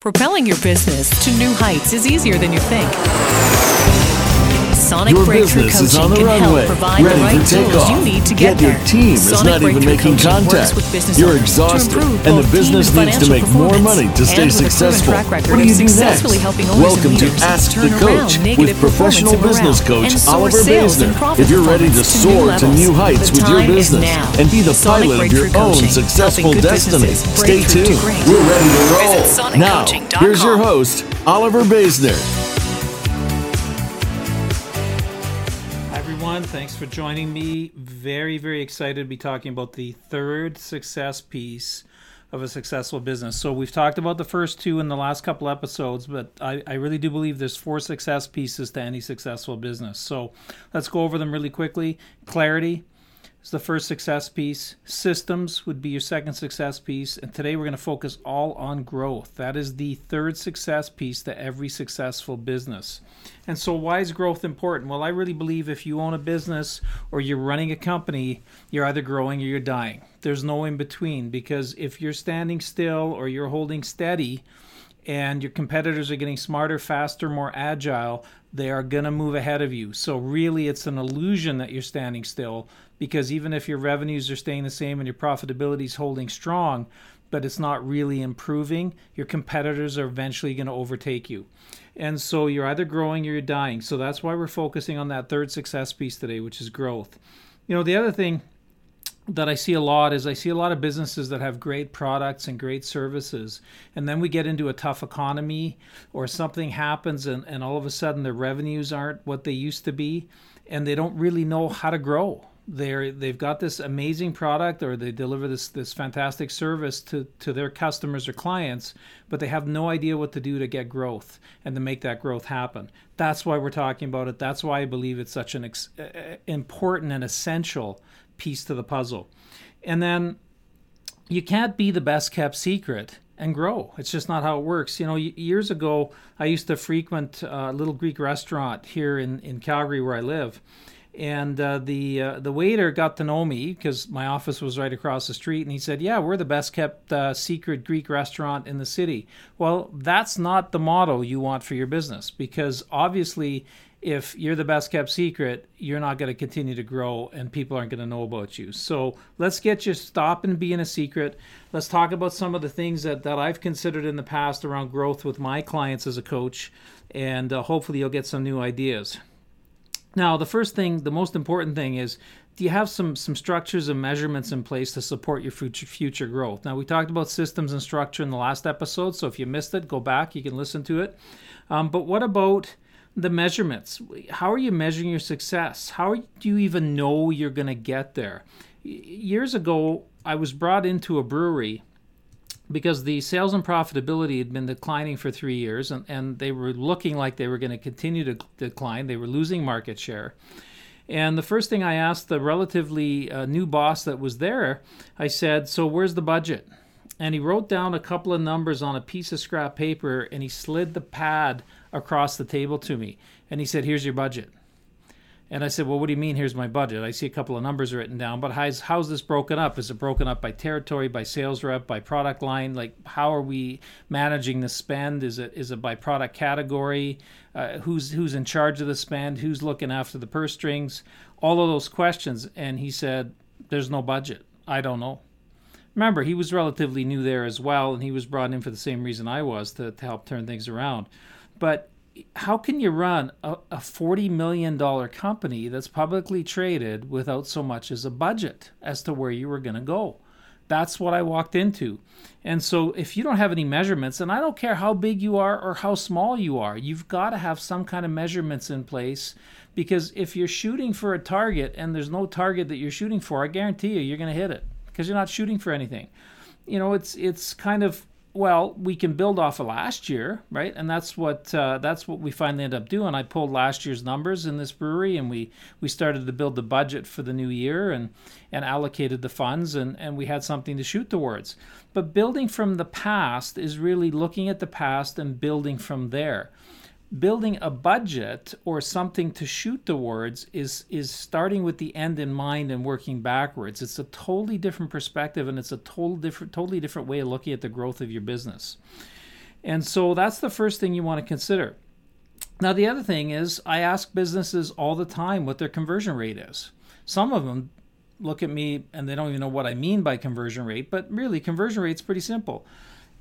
Propelling your business to new heights is easier than you think. Sonic Your Breakthrough business is Coaching on the runway, ready the right for tools takeoff. you need to get Yet your team is Sonic not even making contact. You're to exhausted, and the business needs to make more money to stay And with a proven successful. What do you do next? Welcome to Ask the Coach with professional business coach Oliver Basner. If you're ready to soar to new heights with your business and be the pilot of your own successful destiny, stay to tuned. We're ready to roll. Now, here's your host, Oliver Basner. For joining me. Very, very excited to be talking about the third success piece of a successful business. So, we've talked about the first two in the last couple episodes, but I, I really do believe there's four success pieces to any successful business. So, let's go over them really quickly. Clarity is the first success piece, systems would be your second success piece, and today we're going to focus all on growth. That is the third success piece to every successful business. And so, why is growth important? Well, I really believe if you own a business or you're running a company, you're either growing or you're dying. There's no in between because if you're standing still or you're holding steady, and your competitors are getting smarter, faster, more agile, they are going to move ahead of you. So, really, it's an illusion that you're standing still because even if your revenues are staying the same and your profitability is holding strong, but it's not really improving, your competitors are eventually going to overtake you. And so, you're either growing or you're dying. So, that's why we're focusing on that third success piece today, which is growth. You know, the other thing that I see a lot is I see a lot of businesses that have great products and great services. And then we get into a tough economy or something happens and, and all of a sudden their revenues aren't what they used to be and they don't really know how to grow. They're they've got this amazing product or they deliver this this fantastic service to, to their customers or clients, but they have no idea what to do to get growth and to make that growth happen. That's why we're talking about it. That's why I believe it's such an ex- uh, important and essential piece to the puzzle. And then you can't be the best kept secret and grow. It's just not how it works. You know, years ago, I used to frequent a little Greek restaurant here in, in Calgary where I live. And uh, the uh, the waiter got to know me because my office was right across the street, and he said, "Yeah, we're the best kept uh, secret Greek restaurant in the city." Well, that's not the model you want for your business because obviously if you're the best kept secret, you're not going to continue to grow and people aren't going to know about you. So let's get you stopping being a secret. Let's talk about some of the things that, that I've considered in the past around growth with my clients as a coach, and uh, hopefully you'll get some new ideas. Now, the first thing, the most important thing is do you have some some structures and measurements in place to support your future future growth? Now, we talked about systems and structure in the last episode, so if you missed it, go back, you can listen to it. Um, but what about the measurements. How are you measuring your success? How do you even know you're going to get there? Years ago, I was brought into a brewery because the sales and profitability had been declining for three years and, and they were looking like they were going to continue to decline. They were losing market share. And the first thing I asked the relatively uh, new boss that was there, I said, So where's the budget? And he wrote down a couple of numbers on a piece of scrap paper and he slid the pad across the table to me. And he said, Here's your budget. And I said, Well, what do you mean, here's my budget? I see a couple of numbers written down, but how's, how's this broken up? Is it broken up by territory, by sales rep, by product line? Like, how are we managing the spend? Is it is it by product category? Uh, who's who's in charge of the spend? Who's looking after the purse strings? All of those questions. And he said, There's no budget. I don't know. Remember, he was relatively new there as well, and he was brought in for the same reason I was to, to help turn things around. But how can you run a, a $40 million company that's publicly traded without so much as a budget as to where you were going to go? That's what I walked into. And so, if you don't have any measurements, and I don't care how big you are or how small you are, you've got to have some kind of measurements in place because if you're shooting for a target and there's no target that you're shooting for, I guarantee you, you're going to hit it because you're not shooting for anything. You know, it's it's kind of well, we can build off of last year, right? And that's what uh, that's what we finally end up doing. I pulled last year's numbers in this brewery, and we we started to build the budget for the new year, and and allocated the funds, and and we had something to shoot towards. But building from the past is really looking at the past and building from there building a budget or something to shoot towards is is starting with the end in mind and working backwards. It's a totally different perspective and it's a total different totally different way of looking at the growth of your business. And so that's the first thing you want to consider. Now, the other thing is, I ask businesses all the time what their conversion rate is. Some of them look at me and they don't even know what I mean by conversion rate, but really, conversion rate is pretty simple.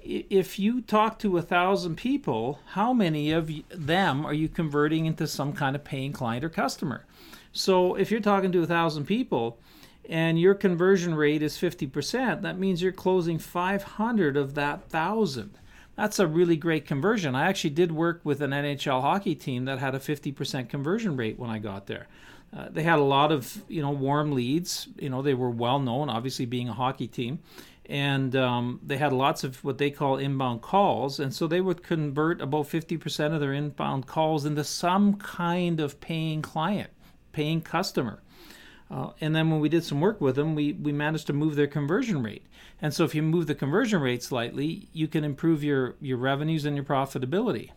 If you talk to a thousand people, how many of them are you converting into some kind of paying client or customer? So, if you're talking to a thousand people, and your conversion rate is 50%, that means you're closing 500 of that 1,000. That's a really great conversion. I actually did work with an NHL hockey team that had a 50% conversion rate when I got there. Uh, they had a lot of you know warm leads. You know they were well known, obviously being a hockey team, and um, they had lots of what they call inbound calls, and so they would convert about 50% of their inbound calls into some kind of paying client, paying customer. Uh, and then when we did some work with them, we, we managed to move their conversion rate. And so if you move the conversion rate slightly, you can improve your, your revenues and your profitability.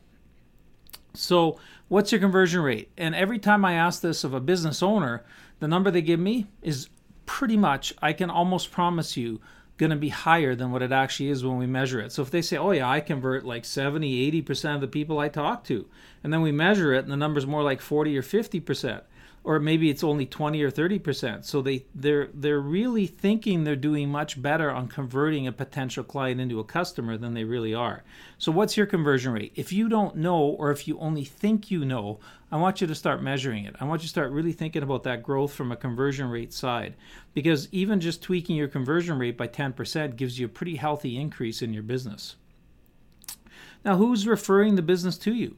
So, what's your conversion rate? And every time I ask this of a business owner, the number they give me is pretty much, I can almost promise you, going to be higher than what it actually is when we measure it. So if they say, oh, yeah, I convert like 70, 80% of the people I talk to, and then we measure it and the number's more like 40 or 50%, or maybe it's only 20 or 30 percent. So they they're they're really thinking they're doing much better on converting a potential client into a customer than they really are. So what's your conversion rate? If you don't know or if you only think you know i want you to start measuring it. I want you to start really thinking about that growth from a conversion rate side. Because even just tweaking your conversion rate by 10% gives you a pretty healthy increase in your business. Now who's referring the business to you?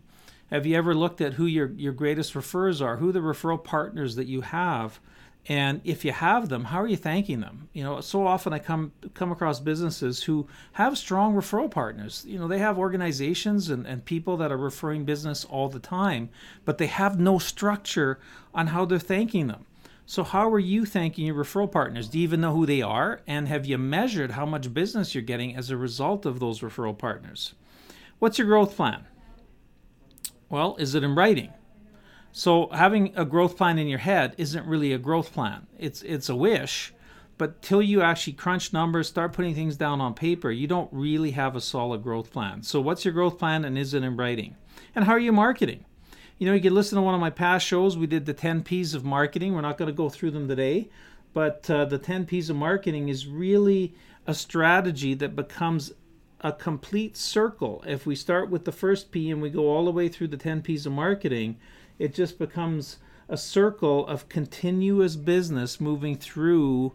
Have you ever looked at who your, your greatest referrers are, who the referral partners that you have? And if you have them, how are you thanking them? You know, so often I come come across businesses who have strong referral partners. You know, they have organizations and, and people that are referring business all the time, but they have no structure on how they're thanking them. So, how are you thanking your referral partners? Do you even know who they are? And have you measured how much business you're getting as a result of those referral partners? What's your growth plan? Well, is it in writing? So having a growth plan in your head isn't really a growth plan. It's it's a wish, but till you actually crunch numbers, start putting things down on paper, you don't really have a solid growth plan. So what's your growth plan and is it in writing? And how are you marketing? You know, you can listen to one of my past shows. We did the 10 P's of marketing. We're not going to go through them today, but uh, the 10 P's of marketing is really a strategy that becomes a complete circle. If we start with the first P and we go all the way through the 10 P's of marketing, it just becomes a circle of continuous business moving through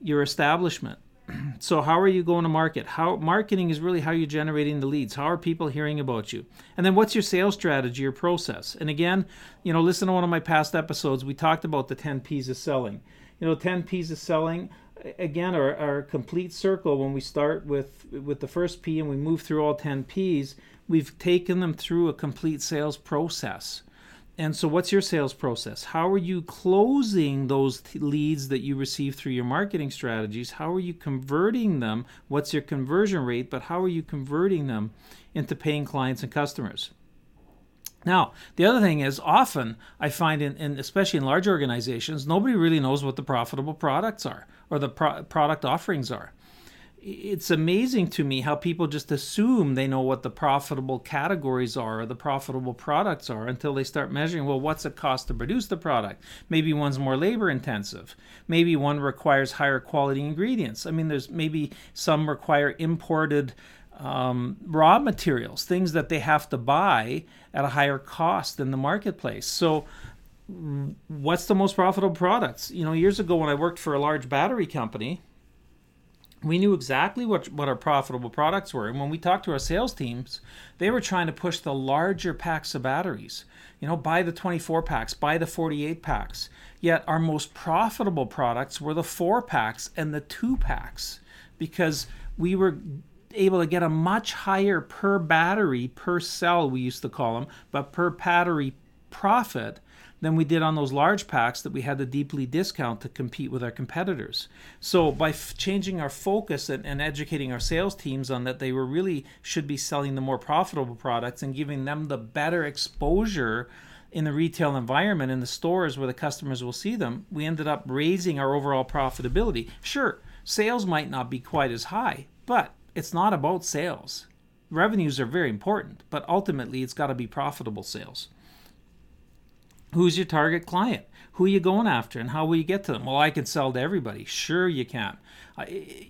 your establishment. so how are you going to market? How marketing is really how you're generating the leads. How are people hearing about you? And then what's your sales strategy or process? And again, you know, listen to one of my past episodes. We talked about the 10 P's of selling. You know, 10 P's of selling again our, our complete circle when we start with with the first p and we move through all 10 p's we've taken them through a complete sales process and so what's your sales process? How are you closing those t- leads that you receive through your marketing strategies? How are you converting them? What's your conversion rate? But how are you converting them into paying clients and customers? Now, the other thing is often I find, in, in, especially in large organizations, nobody really knows what the profitable products are or the pro- product offerings are. It's amazing to me how people just assume they know what the profitable categories are or the profitable products are until they start measuring, well, what's it cost to produce the product? Maybe one's more labor intensive. Maybe one requires higher quality ingredients. I mean, there's maybe some require imported um, raw materials, things that they have to buy at a higher cost than the marketplace. So, what's the most profitable products? You know, years ago when I worked for a large battery company, we knew exactly what, what our profitable products were. And when we talked to our sales teams, they were trying to push the larger packs of batteries. You know, buy the 24 packs, buy the 48 packs. Yet our most profitable products were the four packs and the two packs because we were able to get a much higher per battery, per cell, we used to call them, but per battery profit than we did on those large packs that we had to deeply discount to compete with our competitors. So by f- changing our focus and, and, educating our sales teams on that they were really should be selling the more profitable products and giving them the better exposure in the retail environment in the stores where the customers will see them, we ended up raising our overall profitability. Sure, sales might not be quite as high, but it's not about sales. revenues are very important, but ultimately it's got to be profitable sales. Who's your target client? Who are you going after, and how will you get to them? Well, I can sell to everybody. Sure, you can.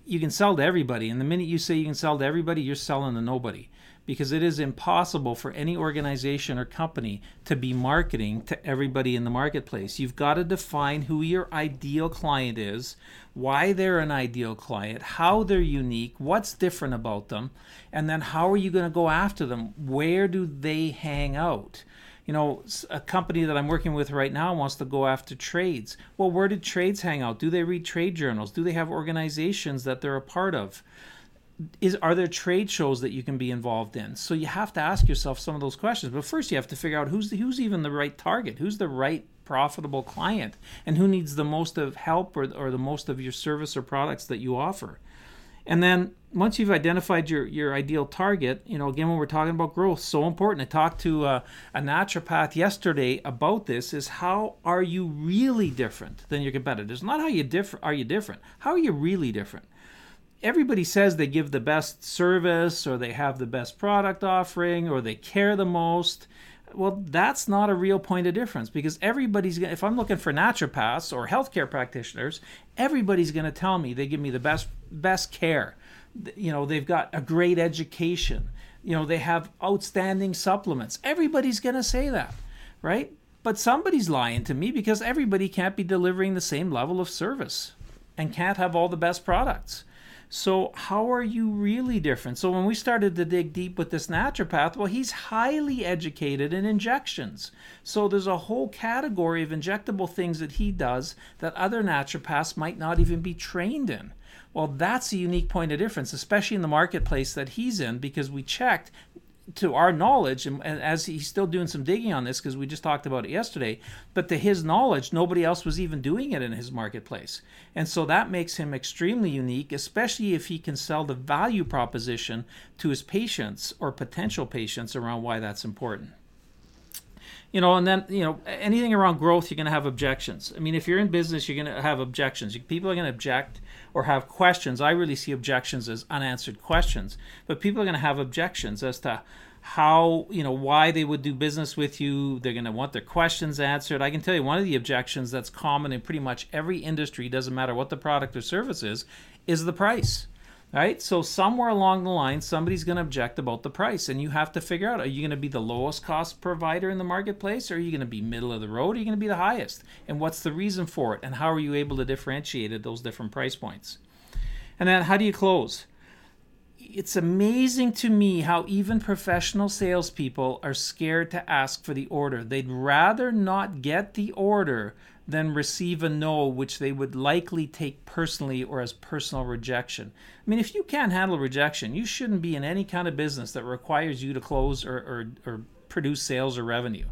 You can sell to everybody, and the minute you say you can sell to everybody, you're selling to nobody because it is impossible for any organization or company to be marketing to everybody in the marketplace. You've got to define who your ideal client is, why they're an ideal client, how they're unique, what's different about them, and then how are you going to go after them? Where do they hang out? You know, a company that I'm working with right now wants to go after trades. Well, where do trades hang out? Do they read trade journals? Do they have organizations that they're a part of? is are there trade shows that you can be involved in? So you have to ask yourself some of those questions. But first, you have to figure out who's the, who's even the right target, who's the right profitable client, and who needs the most of help or, or the most of your service or products that you offer. And then once you've identified your, your ideal target, you know, again, when we're talking about growth, so important. I talked to a, a naturopath yesterday about this is how are you really different than your competitors? Not how you different are you different? How are you really different? everybody says they give the best service or they have the best product offering or they care the most. Well, that's not a real point of difference because everybody's going to, if I'm looking for naturopaths or healthcare practitioners, everybody's going to tell me they give me the best best care. You know, they've got a great education. You know, they have outstanding supplements. Everybody's going to say that, right? But somebody's lying to me because everybody can't be delivering the same level of service and can't have all the best products. So, how are you really different? So, when we started to dig deep with this naturopath, well, he's highly educated in injections. So, there's a whole category of injectable things that he does that other naturopaths might not even be trained in. Well, that's a unique point of difference, especially in the marketplace that he's in, because we checked to our knowledge, and, and, as he's still doing some digging on this because we just talked about it yesterday, but to his knowledge, nobody else was even doing it in his marketplace. And so that makes him extremely unique, especially if he can sell the value proposition to his patients or potential patients around why that's important. You know, and then, you know, anything around growth, you're going to have objections. I mean, if you're in business, you're going to have objections. People are going to object or have questions. I really see objections as unanswered questions, but people are going to have objections as to how you know why they would do business with you. They're going to want their questions answered. I can tell you one of the objections that's common in pretty much every industry doesn't matter what the product or service is is the price right? So somewhere along the line, somebody's going to object about the price, and you have to figure out: Are you going to be the lowest cost provider in the marketplace, or are you going to be middle of the road? Or are you going to be the highest? And what's the reason for it? And how are you able to differentiate at those different price points? And then, how do you close? It's amazing to me how even professional salespeople are scared to ask for the order. They'd rather not get the order than receive a no, which they would likely take personally or as personal rejection. I mean, if you can't handle rejection, you shouldn't be in any kind of business that requires you to close or, or, or produce sales or revenue.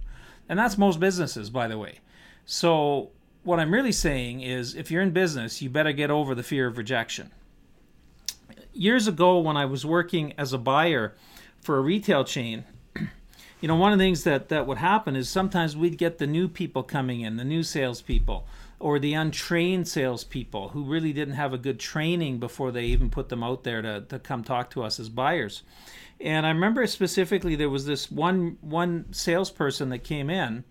And that's most businesses, by the way. So, what I'm really saying is if you're in business, you better get over the fear of rejection. Years ago, when I was working as a buyer for a retail chain, you know, one of the things that, that would happen is sometimes we'd get the new people coming in, the new salespeople, or the untrained salespeople who really didn't have a good training before they even put them out there to, to come talk to us as buyers. And I remember specifically there was this one one salesperson that came in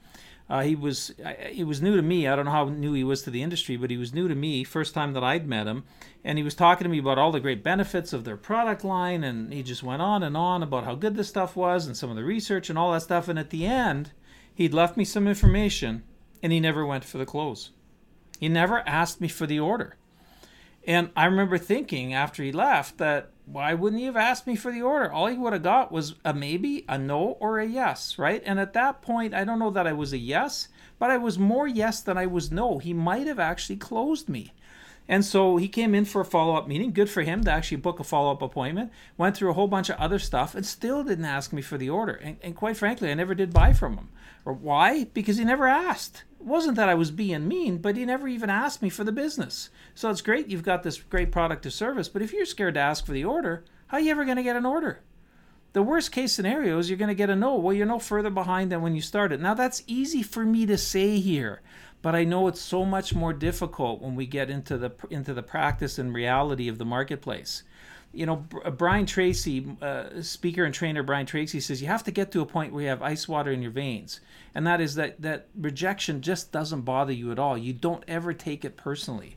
uh, he was he was new to me. I don't know how new he was to the industry, but he was new to me. First time that I'd met him, and he was talking to me about all the great benefits of their product line, and he just went on and on about how good this stuff was and some of the research and all that stuff. And at the end, he'd left me some information, and he never went for the close. He never asked me for the order. And I remember thinking after he left that why wouldn't he have asked me for the order? All he would have got was a maybe, a no, or a yes, right? And at that point, I don't know that I was a yes, but I was more yes than I was no. He might have actually closed me. And so he came in for a follow up meeting. Good for him to actually book a follow up appointment. Went through a whole bunch of other stuff and still didn't ask me for the order. And, and quite frankly, I never did buy from him. Why? Because he never asked. It wasn't that I was being mean, but he never even asked me for the business. So it's great you've got this great product or service, but if you're scared to ask for the order, how are you ever going to get an order? The worst case scenario is you're going to get a no. Well, you're no further behind than when you started. Now, that's easy for me to say here, but I know it's so much more difficult when we get into the into the practice and reality of the marketplace. you know, Brian Tracy, uh, speaker and trainer Brian Tracy says you have to get to a point where you have ice water in your veins, and that is that that rejection just doesn't bother you at all. You don't ever take it personally,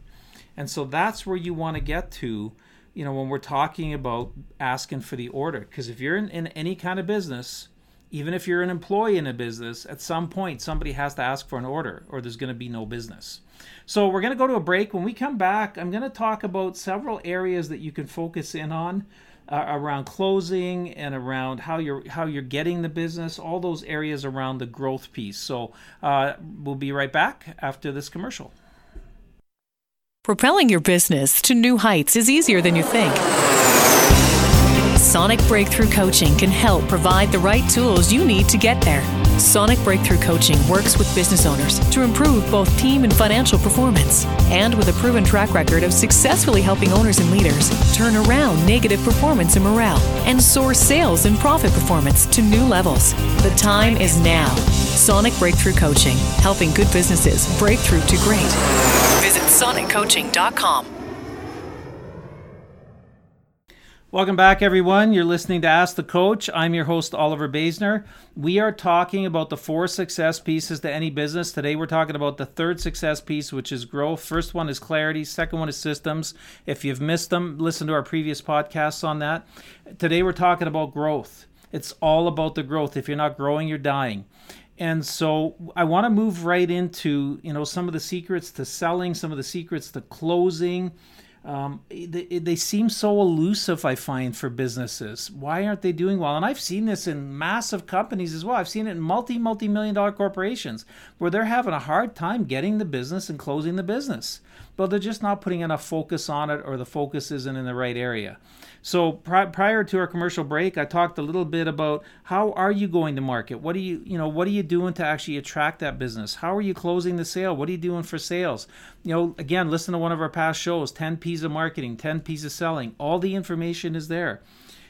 and so that's where you want to get to, you know, when we're talking about asking for the order. Because if you're in, in any kind of business, even if you're an employee in a business, at some point somebody has to ask for an order, or there's going to be no business. So we're going to go to a break. When we come back, I'm going to talk about several areas that you can focus in on uh, around closing and around how you're how you're getting the business. All those areas around the growth piece. So uh, we'll be right back after this commercial. Propelling your business to new heights is easier than you think. Sonic Breakthrough Coaching can help provide the right tools you need to get there. Sonic Breakthrough Coaching works with business owners to improve both team and financial performance. And with a proven track record of successfully helping owners and leaders turn around negative performance and morale and soar sales and profit performance to new levels. The time is now. Sonic Breakthrough Coaching, helping good businesses break through to great. Visit soniccoaching.com. Welcome back, everyone. You're listening to Ask the Coach. I'm your host, Oliver Basner. We are talking about the four success pieces to any business. Today, we're talking about the third success piece, which is growth. First one is clarity, second one is systems. If you've missed them, listen to our previous podcasts on that. Today, we're talking about growth. It's all about the growth. If you're not growing, you're dying and so I want to move right into you know some of the secrets to selling, some of the secrets to closing, um, they, they seem so elusive, I find, for businesses. Why aren't they doing well? And I've seen this in massive companies as well. I've seen it in multi, multi million dollar corporations where they're having a hard time getting the business and closing the business. But they're just not putting enough focus on it or the focus isn't in the right area. So pri- prior to our commercial break, I talked a little bit about how are you going to market? What are you, you know, what are you doing to actually attract that business? How are you closing the sale? What are you doing for sales? You know, again, listen to one of our past shows, 10 P's of marketing, 10 P's of selling. All the information is there.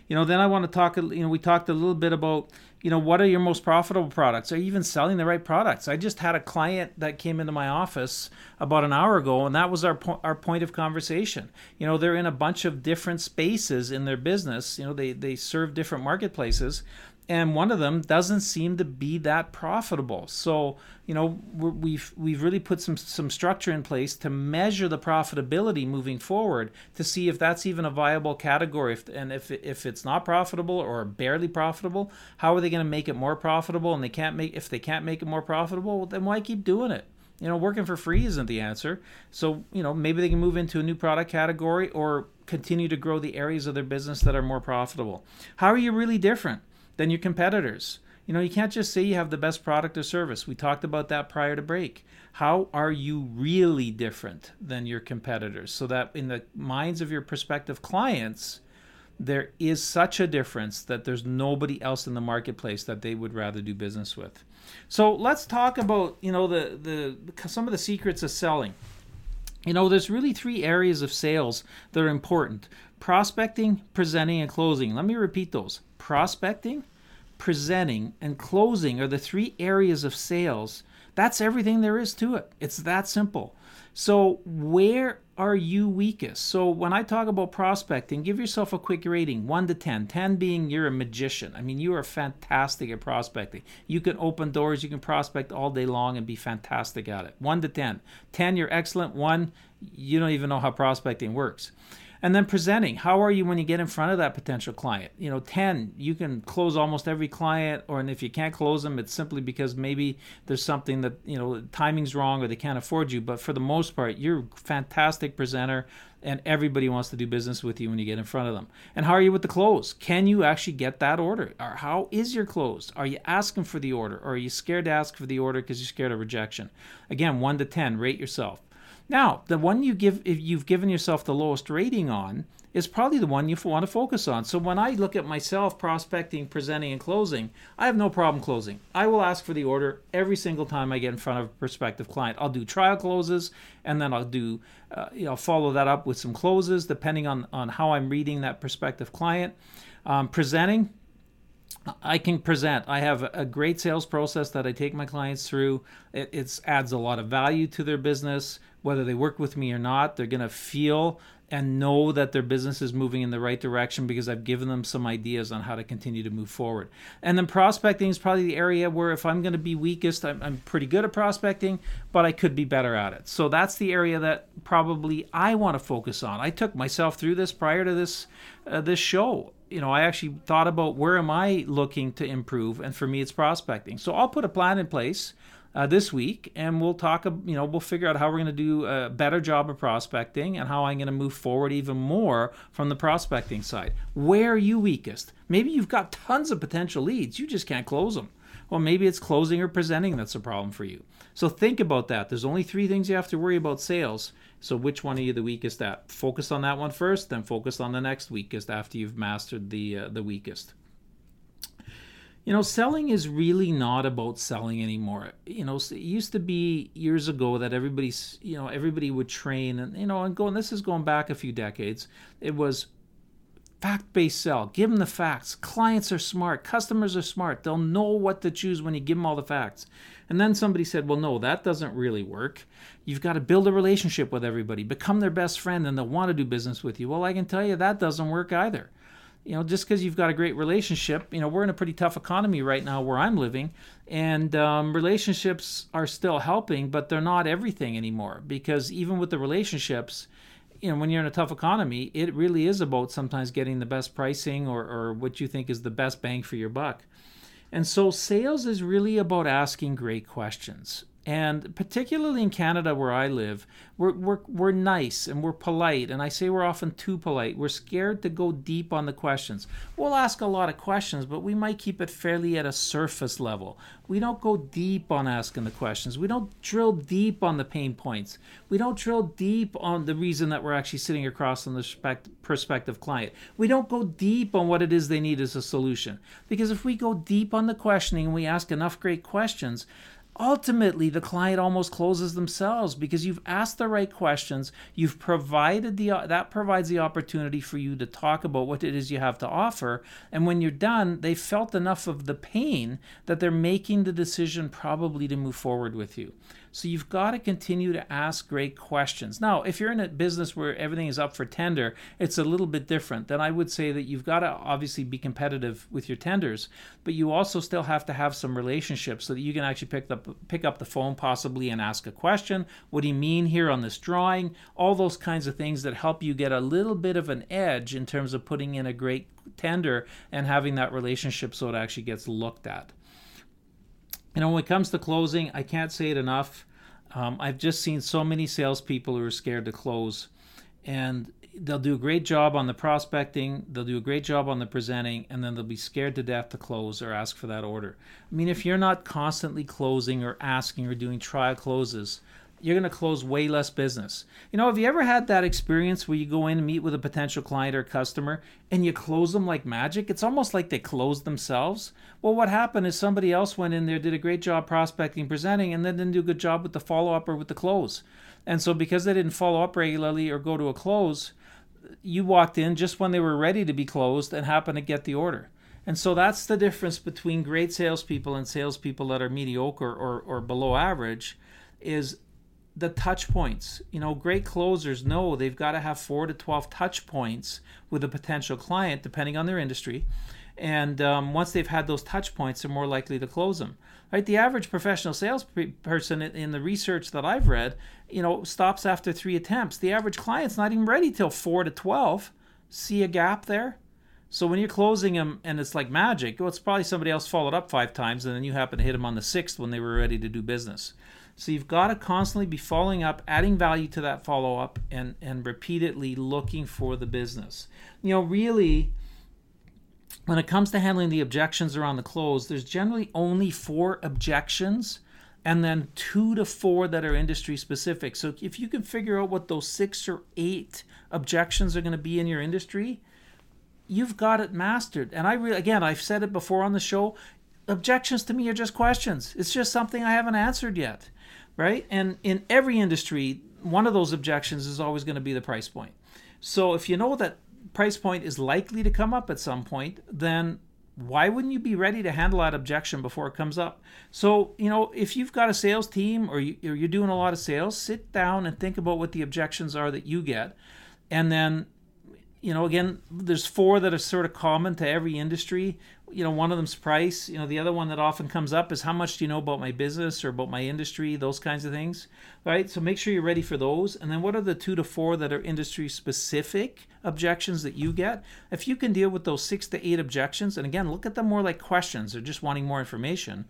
You know, then I want to talk, you know, we talked a little bit about you know, what are your most profitable products? Are you even selling the right products? I just had a client that came into my office about an hour ago, and that was our po- our point of conversation. You know, they're in a bunch of different spaces in their business. You know, they they serve different marketplaces, and one of them doesn't seem to be that profitable. So you know we've we've really put some some structure in place to measure the profitability moving forward to see if that's even a viable category. If, and if if it's not profitable or barely profitable, how are they going to make it more profitable? And they can't make if they can't make it more profitable, then why keep doing it? You know, working for free isn't the answer. So, you know, maybe they can move into a new product category or continue to grow the areas of their business that are more profitable. How are you really different? Than your competitors. You know, you can't just say you have the best product or service. We talked about that prior to break. How are you really different than your competitors so that in the minds of your prospective clients, there is such a difference that there's nobody else in the marketplace that they would rather do business with. So let's talk about, you know, the the some of the secrets of selling. You know, there's really three areas of sales that are important. Prospecting, presenting, and closing. Let me repeat those prospecting, presenting, and closing are the three areas of sales. That's everything there is to it. It's that simple. So, where are you weakest? So, when I talk about prospecting, give yourself a quick rating 1 to 10. 10 being you're a magician. I mean, you are fantastic at prospecting. You can open doors, you can prospect all day long and be fantastic at it. 1 to 10. 10, you're excellent. 1, you don't even know how prospecting works. And then presenting, how are you when you get in front of that potential client? You know, 10, you can close almost every client, or and if you can't close them, it's simply because maybe there's something that, you know, timing's wrong or they can't afford you. But for the most part, you're a fantastic presenter and everybody wants to do business with you when you get in front of them. And how are you with the close? Can you actually get that order? Or how is your close? Are you asking for the order? Or are you scared to ask for the order because you're scared of rejection? Again, 1 to 10, rate yourself. Now, the one you give if you've given yourself the lowest rating on is probably the one you want to focus on. So when I look at myself prospecting, presenting, and closing, I have no problem closing. I will ask for the order every single time I get in front of a prospective client. I'll do trial closes, and then I'll do, uh, you know, follow that up with some closes depending on on how I'm reading that prospective client. Um, presenting, I can present. I have a great sales process that I take my clients through. It adds a lot of value to their business whether they work with me or not. They're going to feel and know that their business is moving in the right direction because I've given them some ideas on how to continue to move forward. And then prospecting is probably the area where if I'm going to be weakest, I'm, I'm pretty good at prospecting, but I could be better at it. So that's the area that probably I want to focus on. I took myself through this prior to this uh, this show. You know, I actually thought about where am I looking to improve, and for me, it's prospecting. So I'll put a plan in place uh, this week, and we'll talk. You know, we'll figure out how we're going to do a better job of prospecting and how I'm going to move forward even more from the prospecting side. Where are you weakest? Maybe you've got tons of potential leads, you just can't close them. Well, maybe it's closing or presenting that's a problem for you. So think about that. There's only three things you have to worry about sales. So which one are you the weakest at? Focus on that one first, then focus on the next weakest after you've mastered the uh, the weakest you know, selling is really not about selling anymore. You know, it used to be years ago that everybody's, you know, everybody would train and, you know, and going, this is going back a few decades. It was fact based sell. Give them the facts. Clients are smart. Customers are smart. They'll know what to choose when you give them all the facts. And then somebody said, well, no, that doesn't really work. You've got to build a relationship with everybody, become their best friend, and they'll want to do business with you. Well, I can tell you that doesn't work either you know, just because you've got a great relationship, you know, we're in a pretty tough economy right now where I'm living, and um, relationships are still helping, but they're not everything anymore. Because even with the relationships, you know, when you're in a tough economy, it really is about sometimes getting the best pricing or, or what you think is the best bang for your buck. And so sales is really about asking great questions. And particularly in Canada, where I live, we're, we're, we're nice and we're polite. And I say we're often too polite. We're scared to go deep on the questions. We'll ask a lot of questions, but we might keep it fairly at a surface level. We don't go deep on asking the questions. We don't drill deep on the pain points. We don't drill deep on the reason that we're actually sitting across from the prospective client. We don't go deep on what it is they need as a solution. Because if we go deep on the questioning and we ask enough great questions, ultimately the client almost closes themselves because you've asked the right questions. You've provided the that provides the opportunity for you to talk about what it is you have to offer. And when you're done they felt enough of the pain that they're making the decision probably to move forward with you so you've got to continue to ask great questions. Now, if you're in a business where everything is up for tender, it's a little bit different. Then I would say that you've got to obviously be competitive with your tenders, but you also still have to have some relationships so that you can actually pick up pick up the phone possibly and ask a question. What do you mean here on this drawing? All those kinds of things that help you get a little bit of an edge in terms of putting in a great tender and having that relationship so it actually gets looked at. You know, when it comes to closing, I can't say it enough. Um, I've just seen so many salespeople who are scared to close, and they'll do a great job on the prospecting, they'll do a great job on the presenting, and then they'll be scared to death to close or ask for that order. I mean, if you're not constantly closing or asking or doing trial closes, you're going to close way less business. You know, have you ever had that experience where you go in and meet with a potential client or customer and you close them like magic? It's almost like they closed themselves. Well, what happened is somebody else went in there, did a great job prospecting, presenting, and then didn't do a good job with the follow up or with the close. And so, because they didn't follow up regularly or go to a close, you walked in just when they were ready to be closed and happened to get the order. And so that's the difference between great salespeople and salespeople that are mediocre or, or below average is the touch points. You know, great closers know they've got to have four to 12 touch points with a potential client, depending on their industry. And um, once they've had those touch points, they're more likely to close them. Right? The average professional salesperson in the research that I've read, you know, stops after three attempts. The average client's not even ready till four to 12. See a gap there? So when you're closing them and it's like magic, well, it's probably somebody else followed up five times and then you happen to hit them on the sixth when they were ready to do business. So you've got to constantly be following up, adding value to that follow up, and and repeatedly looking for the business. You know, really, when it comes to handling the objections around the close, there's generally only four objections and then two to four that are industry specific. So if you can figure out what those six or eight objections are going to be in your industry, you've got it mastered. And I really, again, I've said it before on the show. Objections to me are just questions. It's just something I haven't answered yet right? And in every industry, one of those objections is always going to be the price point. So if you know that price point is likely to come up at some point, then why wouldn't you be ready to handle that objection before it comes up? So, you know, if you've got a sales team or, you, are doing a lot of sales, sit down and think about what the objections are that you get and then you know again there's four that are sort of common to every industry you know one of them's price you know the other one that often comes up is how much do you know about my business or about my industry those kinds of things right? So make sure you're ready for those. And then what are the two to four that are industry specific objections that you get? If you can deal with those six to eight objections and again look at them more like questions or just wanting more information.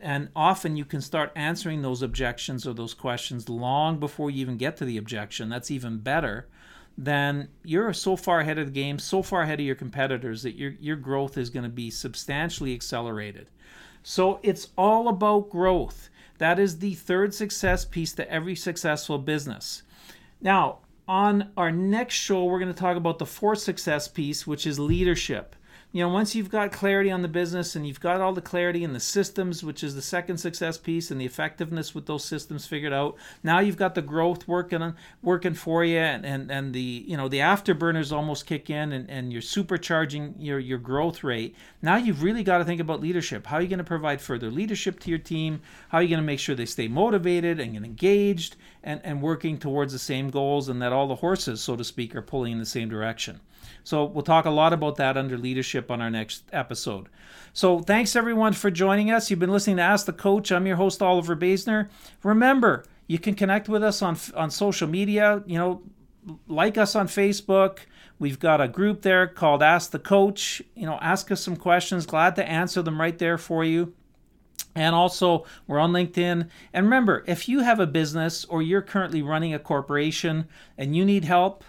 And often you can start answering those objections or those questions long before you even get to the objection. That's even better then you're so far ahead of the game, so far ahead of your competitors that your your growth is going to be substantially accelerated. So it's all about growth. That is the third success piece to every successful business. Now, on our next show, we're going to talk about the fourth success piece, which is leadership you know, once you've got clarity on the business and you've got all the clarity in the systems, which is the second success piece, and the effectiveness with those systems figured out, now you've got the growth working working for you, and, and, and the you know the afterburners almost kick in, and, and you're supercharging your your growth rate. Now you've really got to think about leadership. How are you going to provide further leadership to your team? How are you going to make sure they stay motivated and engaged and, and working towards the same goals, and that all the horses, so to speak, are pulling in the same direction? So we'll talk a lot about that under leadership on our next episode. So thanks everyone for joining us. You've been listening to Ask the Coach. I'm your host Oliver Basner. Remember, you can connect with us on on social media. You know, like us on Facebook. We've got a group there called Ask the Coach. You know, ask us some questions. Glad to answer them right there for you. And also, we're on LinkedIn. And remember, if you have a business or you're currently running a corporation and you need help,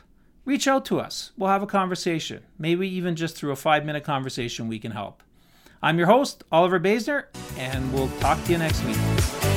reach out to us. We'll have a conversation. Maybe even just through a five minute conversation, we can help. I'm your host, Oliver Basner, and we'll talk to you next week.